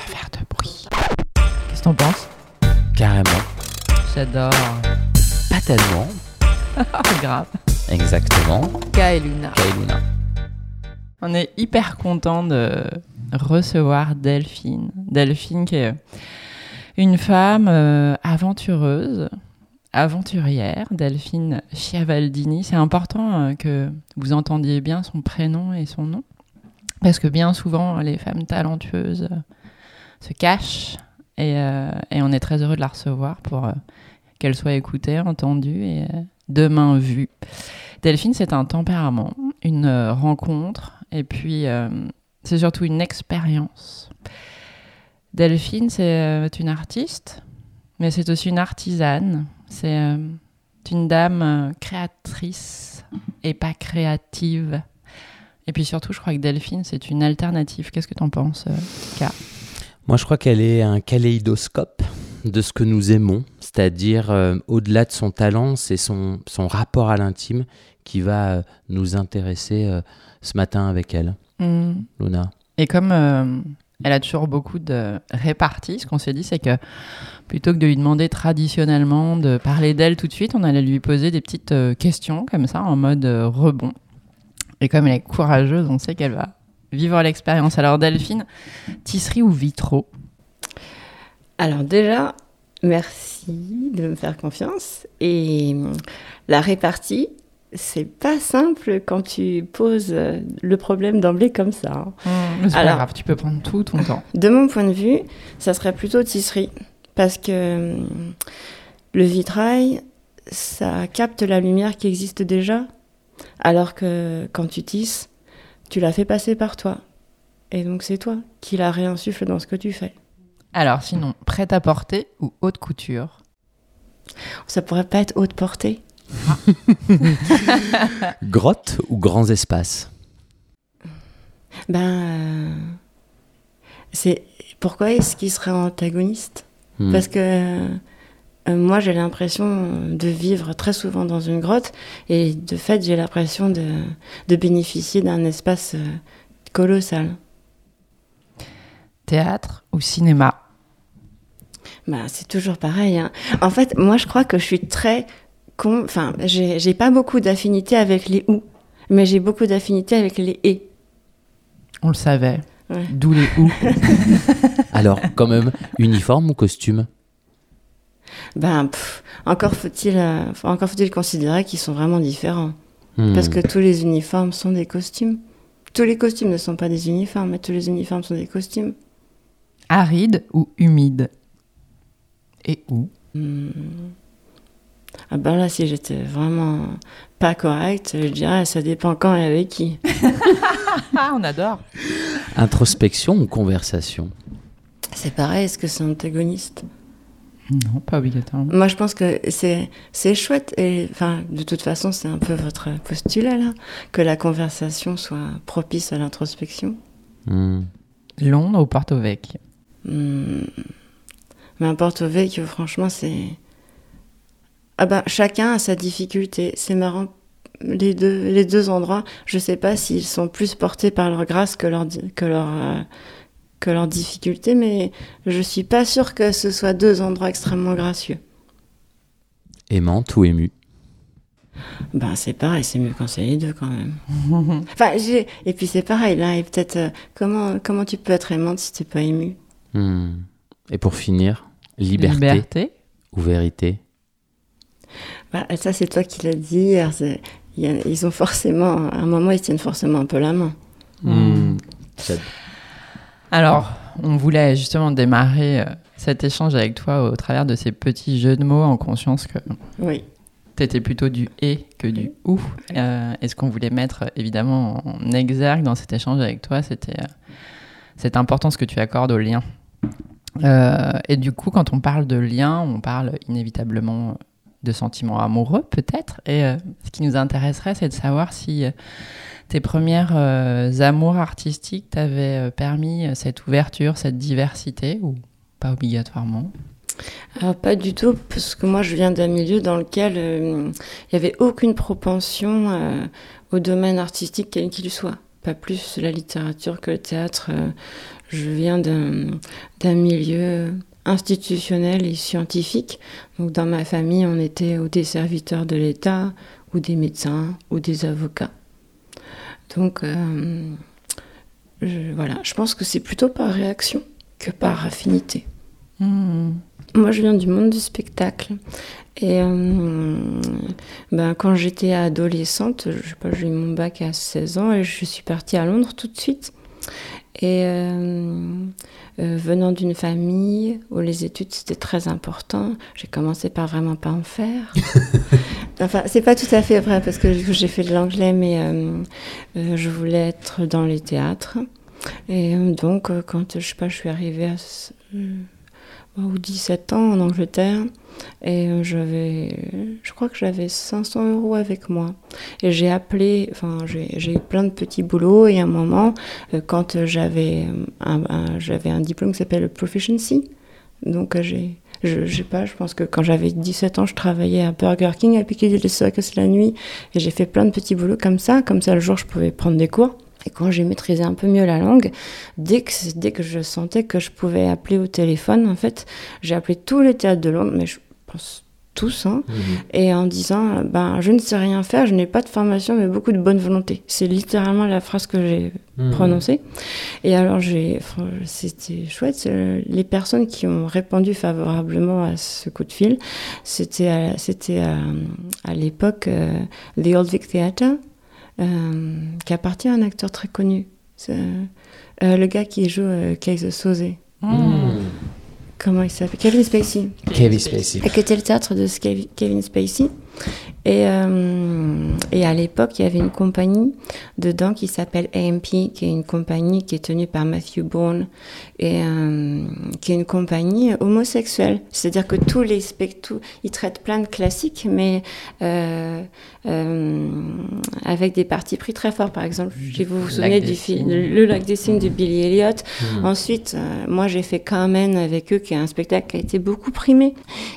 pas faire de bruit. Qu'est-ce que t'en penses Carrément. J'adore. Pas tellement. Grave. Exactement. Ka et Luna. On est hyper content de recevoir Delphine. Delphine qui est une femme euh, aventureuse, aventurière, Delphine Chiavaldini. C'est important euh, que vous entendiez bien son prénom et son nom. Parce que bien souvent, les femmes talentueuses euh, se cachent. Et, euh, et on est très heureux de la recevoir pour euh, qu'elle soit écoutée, entendue et euh, demain vue. Delphine, c'est un tempérament, une rencontre, et puis c'est surtout une expérience. Delphine, c'est une artiste, mais c'est aussi une artisane. C'est une dame créatrice et pas créative. Et puis surtout, je crois que Delphine, c'est une alternative. Qu'est-ce que tu en penses, euh, Ka? Moi, je crois qu'elle est un kaléidoscope de ce que nous aimons, c'est-à-dire euh, au-delà de son talent, c'est son, son rapport à l'intime qui va euh, nous intéresser euh, ce matin avec elle. Hmm. Luna. Et comme euh, elle a toujours beaucoup de réparties, ce qu'on s'est dit, c'est que plutôt que de lui demander traditionnellement de parler d'elle tout de suite, on allait lui poser des petites euh, questions comme ça, en mode euh, rebond. Et comme elle est courageuse, on sait qu'elle va vivre l'expérience. Alors Delphine, tisserie ou vitraux? Alors déjà, merci de me faire confiance. Et la répartie, c'est pas simple quand tu poses le problème d'emblée comme ça. hein. Mais C'est pas grave, tu peux prendre tout ton temps. De mon point de vue, ça serait plutôt tisserie. Parce que hum, le vitrail, ça capte la lumière qui existe déjà. Alors que quand tu tisses, tu la fais passer par toi. Et donc c'est toi qui la réinsuffle dans ce que tu fais. Alors sinon, prêt à porter ou haute couture? Ça pourrait pas être haute portée. Grotte ou grands espaces? Ben, euh, c'est pourquoi est-ce qu'il serait antagoniste? Hmm. Parce que euh, moi, j'ai l'impression de vivre très souvent dans une grotte et de fait, j'ai l'impression de, de bénéficier d'un espace euh, colossal. Théâtre ou cinéma? Ben, c'est toujours pareil. hein. En fait, moi, je crois que je suis très con. Enfin, j'ai j'ai pas beaucoup d'affinité avec les ou, mais j'ai beaucoup d'affinité avec les et. On le savait. Ouais. D'où les ou. Alors, quand même, uniforme ou costume? Ben, pff, encore faut-il euh, encore faut-il considérer qu'ils sont vraiment différents. Hmm. Parce que tous les uniformes sont des costumes. Tous les costumes ne sont pas des uniformes, mais tous les uniformes sont des costumes. Aride ou humide? Et où? Ah ben là, si j'étais vraiment pas correcte, je dirais ça dépend quand et avec qui. Ah, on adore Introspection ou conversation? C'est pareil, est-ce que c'est antagoniste? Non, pas obligatoirement. Moi, je pense que c'est c'est chouette et enfin, de toute façon, c'est un peu votre postulat là, que la conversation soit propice à l'introspection. Hmm. Londres ou Porto Vecchio? Hmm. Mais un Porto Vecchio, franchement, c'est. Ah ben, chacun a sa difficulté. C'est marrant. Les deux, les deux endroits, je sais pas s'ils sont plus portés par leur grâce que leur, que leur, euh, que leur difficulté, mais je suis pas sûre que ce soit deux endroits extrêmement gracieux. Aimante ou ému Ben, c'est pareil, c'est mieux quand c'est les deux quand même. enfin, j'ai... Et puis c'est pareil, là, et peut-être, euh, comment, comment tu peux être aimante si t'es pas ému Hmm. Et pour finir, liberté, Liberté ou vérité? Bah, ça, c'est toi qui l'as dit hier. c'est- Ils ont forcément, à un moment, ils tiennent forcément un peu la main. Hmm. Alors, on voulait justement démarrer euh, cet échange avec toi au travers de ces petits jeux de mots en conscience que Oui. tu étais plutôt du et que du ou. Euh, et ce qu'on voulait mettre euh, évidemment en exergue dans cet échange avec toi, c'était euh, cette importance que tu accordes au lien? Euh, et du coup, quand on parle de lien, on parle inévitablement de sentiments amoureux, peut-être. Et euh, ce qui nous intéresserait, c'est de savoir si euh, tes premières euh, amours artistiques t'avaient permis cette ouverture, cette diversité, ou pas obligatoirement? Pas du tout, parce que moi, je viens d'un milieu dans lequel il n'y avait aucune propension au domaine artistique, quel qu'il soit. pas plus la littérature que le théâtre. Je viens d'un milieu institutionnel et scientifique. Donc dans ma famille, on était ou des serviteurs de l'État, ou des médecins, ou des avocats. Donc euh, je, voilà, je pense que c'est plutôt par réaction que par affinité. Hmm. Moi, je viens du monde du spectacle. Et euh, ben, quand j'étais adolescente, j'ai eu mon bac à 16 ans et je suis partie à Londres tout de suite. Et euh, euh, venant d'une famille où les études c'était très important, j'ai commencé par vraiment pas en faire. enfin, c'est pas tout à fait vrai parce que j'ai fait de l'anglais, mais je voulais être dans les théâtres. Et donc, quand je sais pas, je suis arrivée à ou 17 ans en Angleterre et euh, j'avais, je crois que j'avais 500 euros avec moi. Et j'ai appelé, enfin j'ai eu plein de petits boulots et à un moment, euh, quand j'avais un, j'avais un diplôme qui s'appelle Proficiency, donc euh, j'ai je, sais pas, je pense que quand j'avais 17 ans, je travaillais à Burger King à Piccadilly Circus la nuit et j'ai fait plein de petits boulots comme ça, comme ça le jour je pouvais prendre des cours. Et quand j'ai maîtrisé un peu mieux la langue, dès que, dès que je sentais que je pouvais appeler au téléphone, en fait, j'ai appelé tous les théâtres de Londres, mais je pense tous, hein, mhm. et en disant, ben, je ne sais rien faire, je n'ai pas de formation, mais beaucoup de bonne volonté. C'est littéralement la phrase que j'ai mhm. prononcée. Et alors, c'était chouette. Les personnes qui ont répondu favorablement à ce coup de fil, c'était c'était à, à l'époque euh, The Old Vic Theatre, qui appartient à un acteur très connu. Euh, le gars qui joue euh, Case Sauzé. Hmm. Comment il s'appelle? Kevin Spacey. Kevin Spacey. Qui était le théâtre de Kevin Spacey. Et, euh, et à l'époque, il y avait une compagnie dedans qui s'appelle AMP, qui est une compagnie qui est tenue par Matthew Bourne, et euh, qui est une compagnie homosexuelle. C'est-à-dire que tous les spectacles, ils traitent plein de classiques, mais euh, avec des parties pris très forts. Par exemple, si vous vous souvenez du film Le Lac des Cygnes de Billy Elliot. Hmm. Ensuite, moi, j'ai fait Carmen avec eux, qui est un spectacle qui a été beaucoup primé.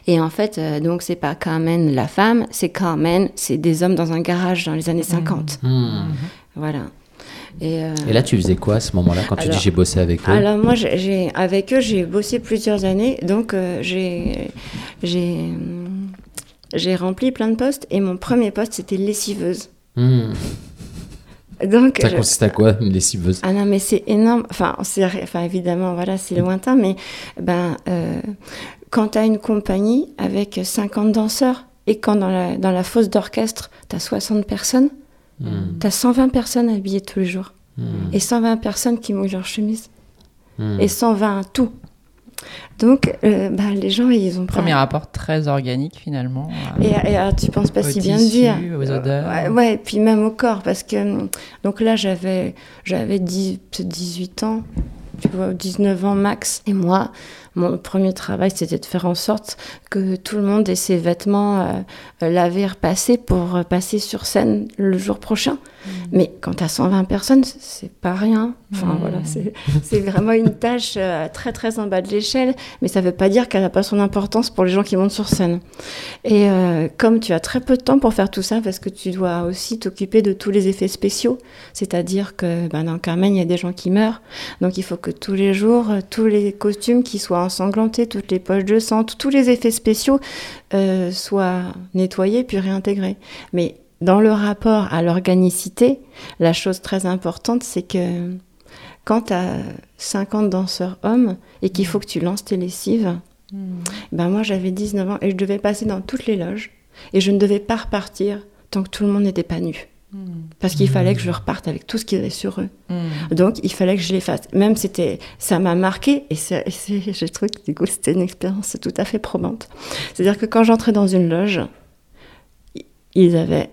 Et en fait, donc, c'est pas Carmen la femme, c'est Carmen, c'est des hommes dans un garage dans les années 50. Mmh. Mmh. Voilà. Euh, Et, là, tu faisais quoi à ce moment-là quand tu dis j'ai bossé avec eux? Alors moi, j'ai, avec eux, j'ai bossé plusieurs années, donc euh, j'ai, j'ai, j'ai rempli plein de postes. Et mon premier poste, c'était lessiveuse. Mmh. Donc, ça consiste à quoi une lessiveuse? Ah non, mais c'est énorme. Enfin, enfin, évidemment, voilà, c'est lointain, mais ben, euh, quand tu as une compagnie avec 50 danseurs, et quand dans la, dans la fosse d'orchestre, tu as 60 personnes, tu as 120 personnes habillées tous les jours. Hmm. Et 120 personnes qui mouillent leur chemise. Hmm. Et 120 tout. Donc, euh, bah, les gens, ils ont Premier rapport très organique, finalement. Et, et alors, tu penses pas si bien de dire. aux odeurs. Ouais, ouais, et puis même au corps, parce que... Donc là, j'avais 18 ans, tu vois, 19 ans max. Et moi, mon premier travail, c'était de faire en sorte que tout le monde ait ses vêtements euh, lavés, repassés pour euh, passer sur scène le jour prochain. Mm. Mais quand tu as 120 personnes, c'est pas rien. Enfin, mm. voilà, c'est vraiment une tâche euh, très, très en bas de l'échelle, mais ça veut pas dire qu'elle n'a pas son importance pour les gens qui montent sur scène. Et comme tu as très peu de temps pour faire tout ça, parce que tu dois aussi t'occuper de tous les effets spéciaux, c'est-à-dire que ben, dans Carmen, il y a des gens qui meurent, donc il faut que tous les jours, tous les costumes qui soient ensanglantés, toutes les poches de sang, tous les effets spéciaux euh, soient nettoyés puis réintégrés. Mais dans le rapport à l'organicité, la chose très importante, c'est que quand tu as 50 danseurs hommes et qu'il faut que tu lances tes lessives, hmm. ben moi j'avais 19 ans et je devais passer dans toutes les loges et je ne devais pas repartir tant que tout le monde n'était pas nu. Parce qu'il fallait que je reparte avec tout ce qu'il y avait sur eux. Mm. Donc, il fallait que je les fasse. Même c'était, ça m'a marqué et, c'est, je trouve que du coup, c'était une expérience tout à fait probante. C'est-à-dire que quand j'entrais dans une loge, ils avaient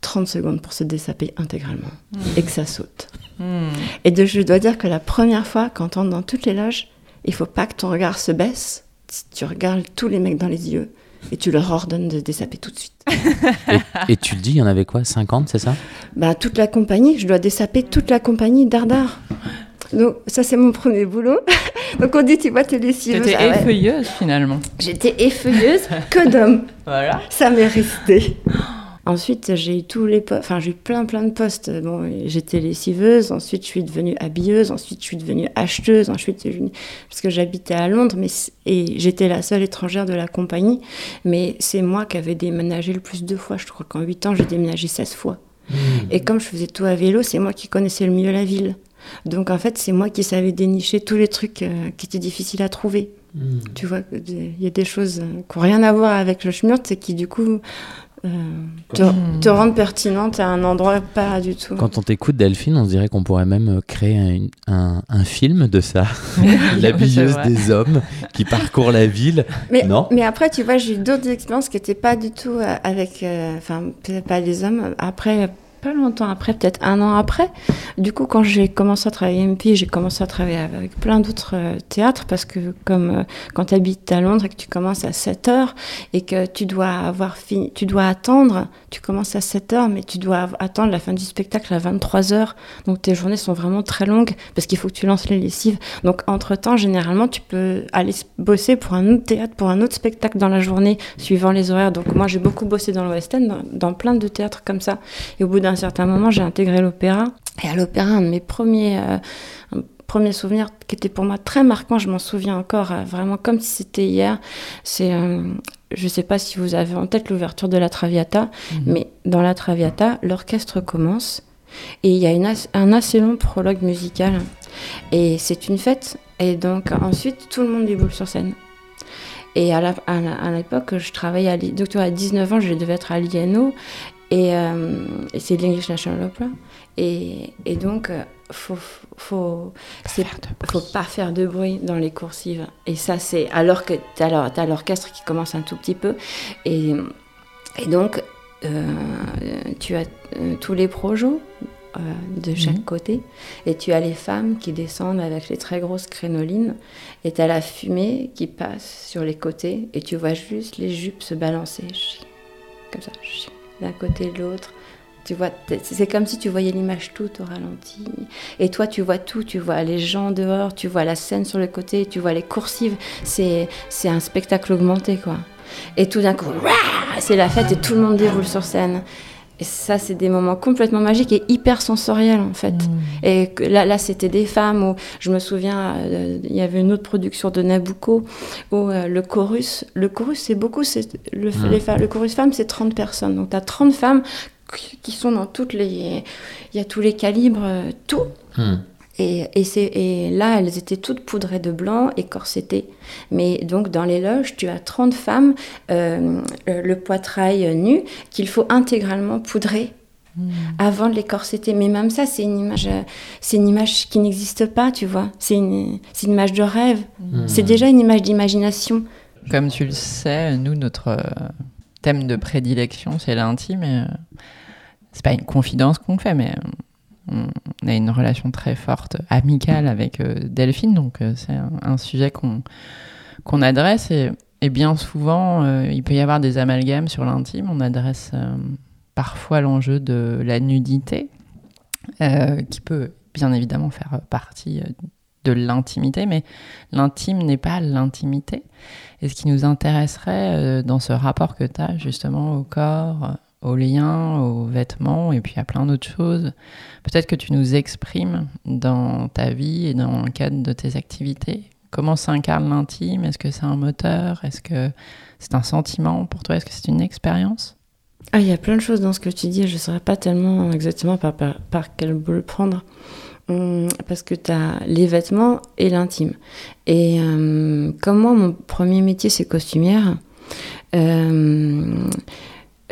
30 secondes pour se dessaper intégralement et que ça saute. Et de, je dois dire que la première fois, quand on entre dans toutes les loges, il faut pas que ton regard se baisse. Tu regardes tous les mecs dans les yeux et tu leur ordonnes de dessaper tout de suite. et, tu le dis, il y en avait quoi 50, c'est ça? Bah toute la compagnie, je dois dessaper toute la compagnie d'Ardard. Donc ça c'est mon premier boulot. Donc on dit tu vois t'es lessiveuse. T'étais ah effeuilleuse finalement. J'étais effeuilleuse que d'hommes. voilà. Ça m'est resté. Ensuite, j'ai eu tous les enfin, j'ai eu plein, plein de postes. Bon, j'étais lessiveuse, ensuite, je suis devenue habilleuse, ensuite, je suis devenue acheteuse, ensuite, parce que j'habitais à Londres, mais, et j'étais la seule étrangère de la compagnie. Mais c'est moi qui avais déménagé le plus de fois. Je crois qu'en 8 ans, j'ai déménagé 16 fois. Mmh. Et comme je faisais tout à vélo, c'est moi qui connaissais le mieux la ville. Donc, en fait, c'est moi qui savais dénicher tous les trucs euh, qui étaient difficiles à trouver. Mmh. Tu vois, il y a des choses qui n'ont rien à voir avec le schmurt et qui, du coup, euh, te, rendre pertinente à un endroit pas du tout. Quand on t'écoute Delphine, on se dirait qu'on pourrait même euh, créer un, un, film de ça. la billeuse des hommes qui parcourt la ville. Mais, non mais après, tu vois, j'ai eu d'autres expériences qui n'étaient pas du tout euh, avec, enfin, peut-être pas les hommes. Après, pas longtemps après, peut-être un an après. Du coup, quand j'ai commencé à travailler MP, j'ai commencé à travailler avec plein d'autres euh, théâtres parce que comme euh, quand tu habites à Londres et que tu commences à 7 heures et que tu dois avoir fini, tu dois attendre, tu commences à 7 heures mais tu dois attendre la fin du spectacle à 23 heures. Donc tes journées sont vraiment très longues parce qu'il faut que tu lances les lessives. Donc entre-temps, généralement, tu peux aller bosser pour un autre théâtre, pour un autre spectacle dans la journée suivant les horaires. Donc moi, j'ai beaucoup bossé dans le End, dans, dans plein de théâtres comme ça. Et au bout d'un certain moment, j'ai intégré l'opéra. Et à l'opéra, un de mes premiers, euh, souvenirs qui était pour moi très marquant, je m'en souviens encore euh, vraiment comme si c'était hier, c'est, euh, je ne sais pas si vous avez en tête l'ouverture de la Traviata, mhm. mais dans la Traviata, l'orchestre commence et il y a une un assez long prologue musical. Et c'est une fête. Et donc ensuite, tout le monde déboule sur scène. Et à l'époque, je travaillais à donc à 19 ans, je devais être à l'INO euh, et, c'est l'English National Opera. Et, et donc, euh, faut, faut, faut pas faire de bruit dans les coursives. Et ça, c'est alors que tu as l'orchestre qui commence un tout petit peu. Et, et donc, euh, tu as tous les projets de chaque mhm. côté. Et tu as les femmes qui descendent avec les très grosses crénolines. Et tu as la fumée qui passe sur les côtés. Et tu vois juste les jupes se balancer. Comme ça d'un côté de l'autre. Tu vois, c'est comme si tu voyais l'image toute au ralenti. Et toi, tu vois tout. Tu vois les gens dehors, tu vois la scène sur le côté, tu vois les coursives. C'est un spectacle augmenté, quoi. Et tout d'un coup, c'est la fête et tout le monde déroule sur scène. Et ça, c'est des moments complètement magiques et hyper sensoriels, en fait. Mmh. Et là, là c'était des femmes où, je me souviens, euh, il y avait une autre production de Nabucco où euh, le chorus, le chorus, c'est beaucoup, c'est le, mmh. le chorus femme, c'est 30 personnes. Donc, tu as 30 femmes qui sont dans toutes les. Il y a tous les calibres, euh, tout. Mmh. Et, et, là, elles étaient toutes poudrées de blanc et corsetées. Mais donc, dans les loges, tu as 30 femmes, euh, le poitrail nu, qu'il faut intégralement poudrer hmm. avant de les corseter. Mais même ça, c'est une image, c'est une image qui n'existe pas, tu vois. C'est une, une, image de rêve. Hmm. C'est déjà une image d'imagination. Comme tu le sais, nous, notre euh, thème de prédilection, c'est l'intime. Et, euh, c'est pas une confidence qu'on fait, mais on a une relation très forte, amicale avec euh, Delphine, donc euh, c'est un, sujet qu'on qu'on adresse et, bien souvent euh, il peut y avoir des amalgames sur l'intime. On adresse parfois l'enjeu de la nudité, qui peut bien évidemment faire partie de l'intimité, mais l'intime n'est pas l'intimité. Et ce qui nous intéresserait dans ce rapport que tu as justement au corps, aux liens, aux vêtements et puis à plein d'autres choses. Peut-être que tu nous exprimes dans ta vie et dans le cadre de tes activités. Comment s'incarne l'intime? Est-ce que c'est un moteur? Est-ce que c'est un sentiment pour toi? Est-ce que c'est une expérience? Ah, Il y a plein de choses dans ce que tu dis. Je ne saurais pas tellement exactement par, par, quel bout le prendre. Hum, parce que tu as les vêtements et l'intime. Et hum, comme moi, mon premier métier, c'est costumière. Euh,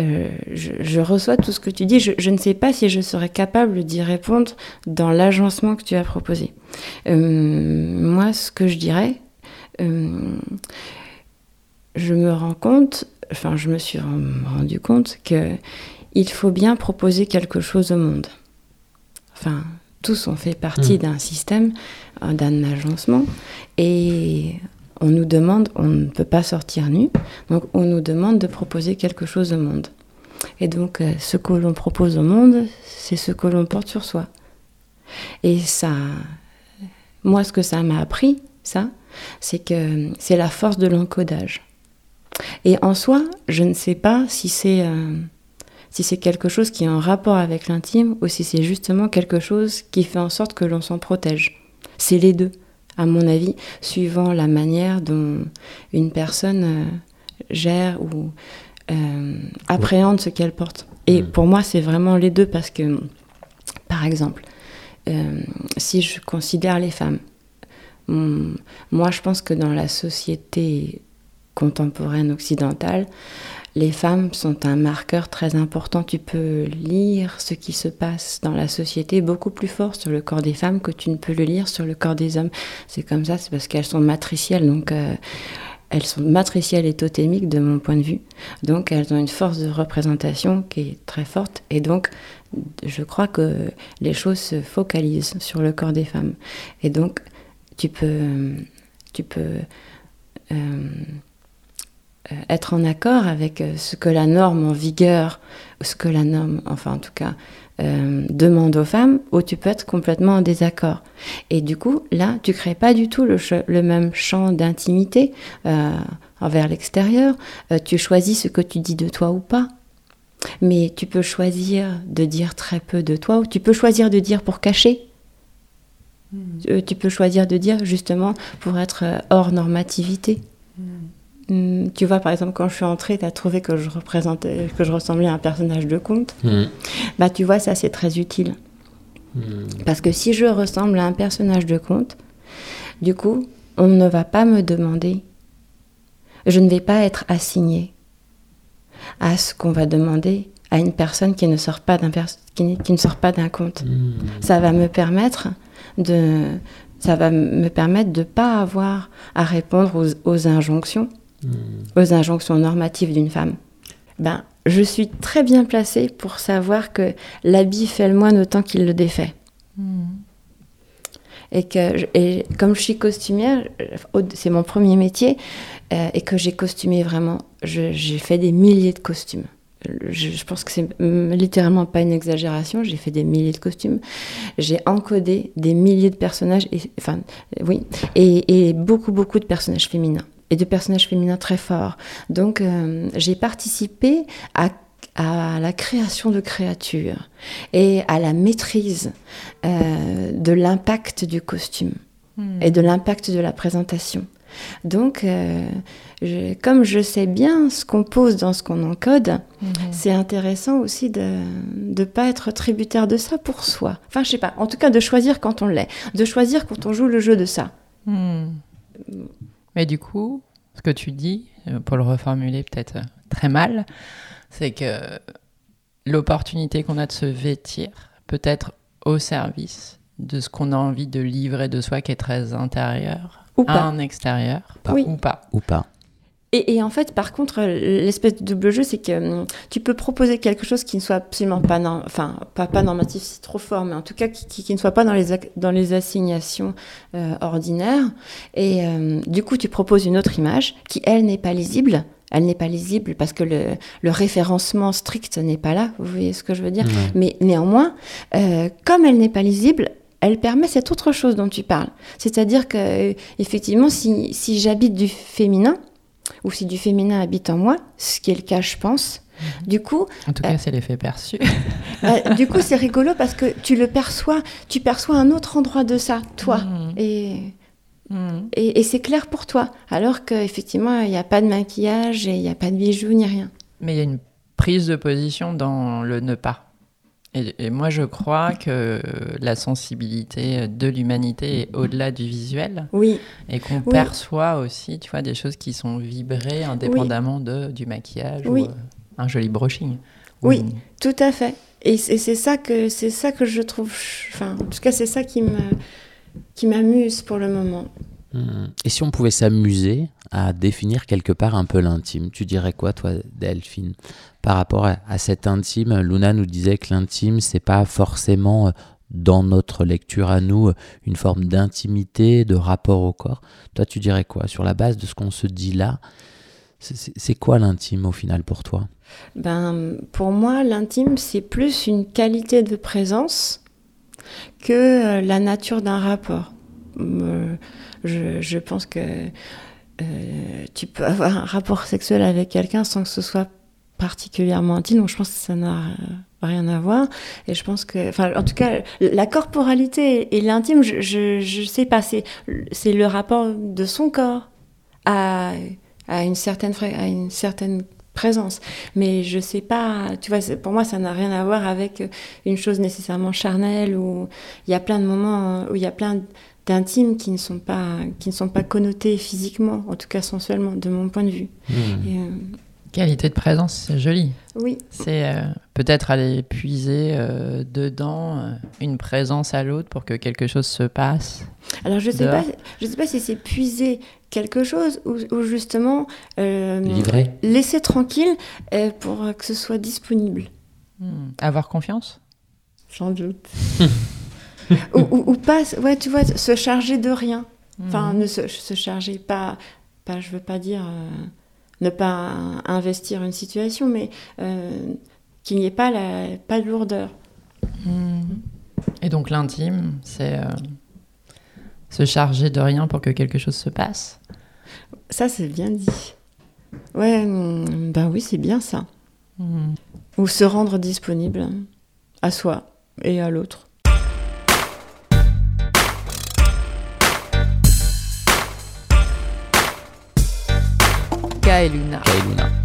euh, je, reçois tout ce que tu dis. Je, ne sais pas si je serais capable d'y répondre dans l'agencement que tu as proposé. Euh, moi, ce que je dirais, euh, je me rends compte, enfin, je me suis rendu compte que il faut bien proposer quelque chose au monde. Enfin, tous on fait partie hmm. d'un système, d'un agencement, et on nous demande, on ne peut pas sortir nu, donc on nous demande de proposer quelque chose au monde. Et donc euh, ce que l'on propose au monde, c'est ce que l'on porte sur soi. Et ça, moi ce que ça m'a appris, ça, c'est que c'est la force de l'encodage. Et en soi, je ne sais pas si c'est... Euh, si c'est quelque chose qui est en rapport avec l'intime ou si c'est justement quelque chose qui fait en sorte que l'on s'en protège. C'est les deux, à mon avis, suivant la manière dont une personne euh, gère ou euh, appréhende ce qu'elle porte. Et Mm. pour moi, c'est vraiment les deux parce que, par exemple, euh, si je considère les femmes, hum, moi je pense que dans la société contemporaine occidentale, les femmes sont un marqueur très important. Tu peux lire ce qui se passe dans la société beaucoup plus fort sur le corps des femmes que tu ne peux le lire sur le corps des hommes. C'est comme ça, c'est parce qu'elles sont matricielles, donc euh, elles sont matricielles et totémiques de mon point de vue. Donc elles ont une force de représentation qui est très forte. Et donc je crois que les choses se focalisent sur le corps des femmes. Et donc tu peux, tu peux euh, être en accord avec euh, ce que la norme en vigueur, ce que la norme, enfin en tout cas, euh, demande aux femmes, ou tu peux être complètement en désaccord. Et du coup, là, tu crées pas du tout le, même champ d'intimité euh, envers l'extérieur. Euh, tu choisis ce que tu dis de toi ou pas. Mais tu peux choisir de dire très peu de toi, ou tu peux choisir de dire pour cacher. Euh, tu peux choisir de dire justement pour être euh, hors normativité. Hum, tu vois, par exemple, quand je suis entrée, tu as trouvé que je représentais, que je ressemblais à un personnage de conte. Mm. Bah, tu vois, ça c'est très utile. Mm. Parce que si je ressemble à un personnage de conte, du coup, on ne va pas me demander, je ne vais pas être assignée à ce qu'on va demander à une personne qui ne sort pas d'un pers- qui, qui ne sort pas d'un conte. Mm. Ça va me permettre de ça va me permettre de pas avoir à répondre aux, aux injonctions, Mm. aux injonctions normatives d'une femme. Ben, je suis très bien placée pour savoir que l'habit fait le moine autant qu'il le défait. Et que je- et comme je suis costumière, c'est mon premier métier, euh, et que j'ai costumé vraiment, j'ai fait des milliers de costumes. Je, je pense que c'est littéralement pas une exagération. J'ai fait des milliers de costumes. J'ai encodé des milliers de personnages, et, enfin, oui, et, et beaucoup, beaucoup de personnages féminins et de personnages féminins très forts. Donc, euh, j'ai participé à, à la création de créatures et à la maîtrise euh, de l'impact du costume et de l'impact de la présentation. Donc, euh, je- comme je sais bien ce qu'on pose dans ce qu'on encode, c'est intéressant aussi de ne pas être tributaire de ça pour soi. Enfin, je sais pas. En tout cas, de choisir quand on l'est. De choisir quand on joue le jeu de ça. Hmm. Mais du coup, ce que tu dis, euh, pour le reformuler peut-être euh, très mal, c'est que l'opportunité qu'on a de se vêtir peut être au service de ce qu'on a envie de livrer de soi qui est très intérieur Ou à pas. un extérieur Pas. Oui. ou pas. Ou pas. Et, et en fait, par contre, l'espèce de double jeu, c'est que hum, tu peux proposer quelque chose qui ne soit absolument pas, norm- enfin, pas, pas normatif, c'est trop fort, mais en tout cas qui, qui- qui ne soit pas dans les, ac- dans les assignations euh, ordinaires. Et euh, du coup, tu proposes une autre image qui, elle, n'est pas lisible. Elle n'est pas lisible parce que le, le référencement strict n'est pas là. Vous voyez ce que je veux dire? Mais néanmoins, euh, comme elle n'est pas lisible, elle permet cette autre chose dont tu parles. C'est-à-dire que, effectivement, si, si j'habite du féminin, ou si du féminin habite en moi, ce qui est le cas, je pense, du coup, En tout cas, c'est l'effet perçu. bah, du coup, c'est rigolo parce que tu le perçois, tu perçois un autre endroit de ça, toi, Mhm. et, Hmm. et, et c'est clair pour toi. Alors qu'effectivement, il n'y a pas de maquillage et il n'y a pas de bijoux ni rien. Mais il y a une prise de position dans le ne pas. Et, et moi, je crois que la sensibilité de l'humanité est au-delà du visuel Oui, et qu'on Oui. perçoit aussi, tu vois, des choses qui sont vibrées indépendamment de, du maquillage Oui. ou euh, un joli brushing. Oui. Ou- tout à fait. Et c'est ça que c'est ça que je trouve. Enfin, en tout cas, c'est ça qui me qui m'amuse pour le moment. Et si on pouvait s'amuser à définir quelque part un peu l'intime, tu dirais quoi, toi, Delphine Par rapport à, cet intime, Luna nous disait que l'intime, c'est pas forcément, euh, dans notre lecture à nous, euh, une forme d'intimité, de rapport au corps. Toi, tu dirais quoi? Sur la base de ce qu'on se dit là, c'est- quoi l'intime au final pour toi? Ben, pour moi, l'intime, c'est plus une qualité de présence que euh, la nature d'un rapport. Je, pense que euh, tu peux avoir un rapport sexuel avec quelqu'un sans que ce soit particulièrement intime, donc je pense que ça n'a rien à voir. Et je pense que, enfin, en tout cas, la corporalité et l'intime, je, je, je, sais pas, c'est, le rapport de son corps à, une certaine, présence. Mais je sais pas, tu vois, pour moi, ça n'a rien à voir avec une chose nécessairement charnelle où il y a plein de moments où il y a plein d'intimes qui ne sont pas qui ne sont pas connotés physiquement, en tout cas sensuellement, de mon point de vue. Mmh. Et, euh, Qualité de présence, c'est joli. oui, C'est euh, peut-être aller puiser euh, dedans euh, une présence à l'autre pour que quelque chose se passe. Alors je sais Dehors. pas, je sais pas si c'est puiser quelque chose ou, ou justement euh, laisser tranquille euh, pour que ce soit disponible. Hmm. Avoir confiance? Sans doute. ou, ou, ou pas, ouais, tu vois, se charger de rien. Enfin, Hmm. ne se, se charger pas, pas, je veux pas dire euh, ne pas investir une situation, mais euh, qu'il n'y ait pas, la, pas de lourdeur. Hmm. Et donc l'intime, c'est euh, se charger de rien pour que quelque chose se passe? Ça, c'est bien dit. Ouais, ben oui, c'est bien ça. Hmm. Ou se rendre disponible à soi et à l'autre. Ka et Luna. Kailuna.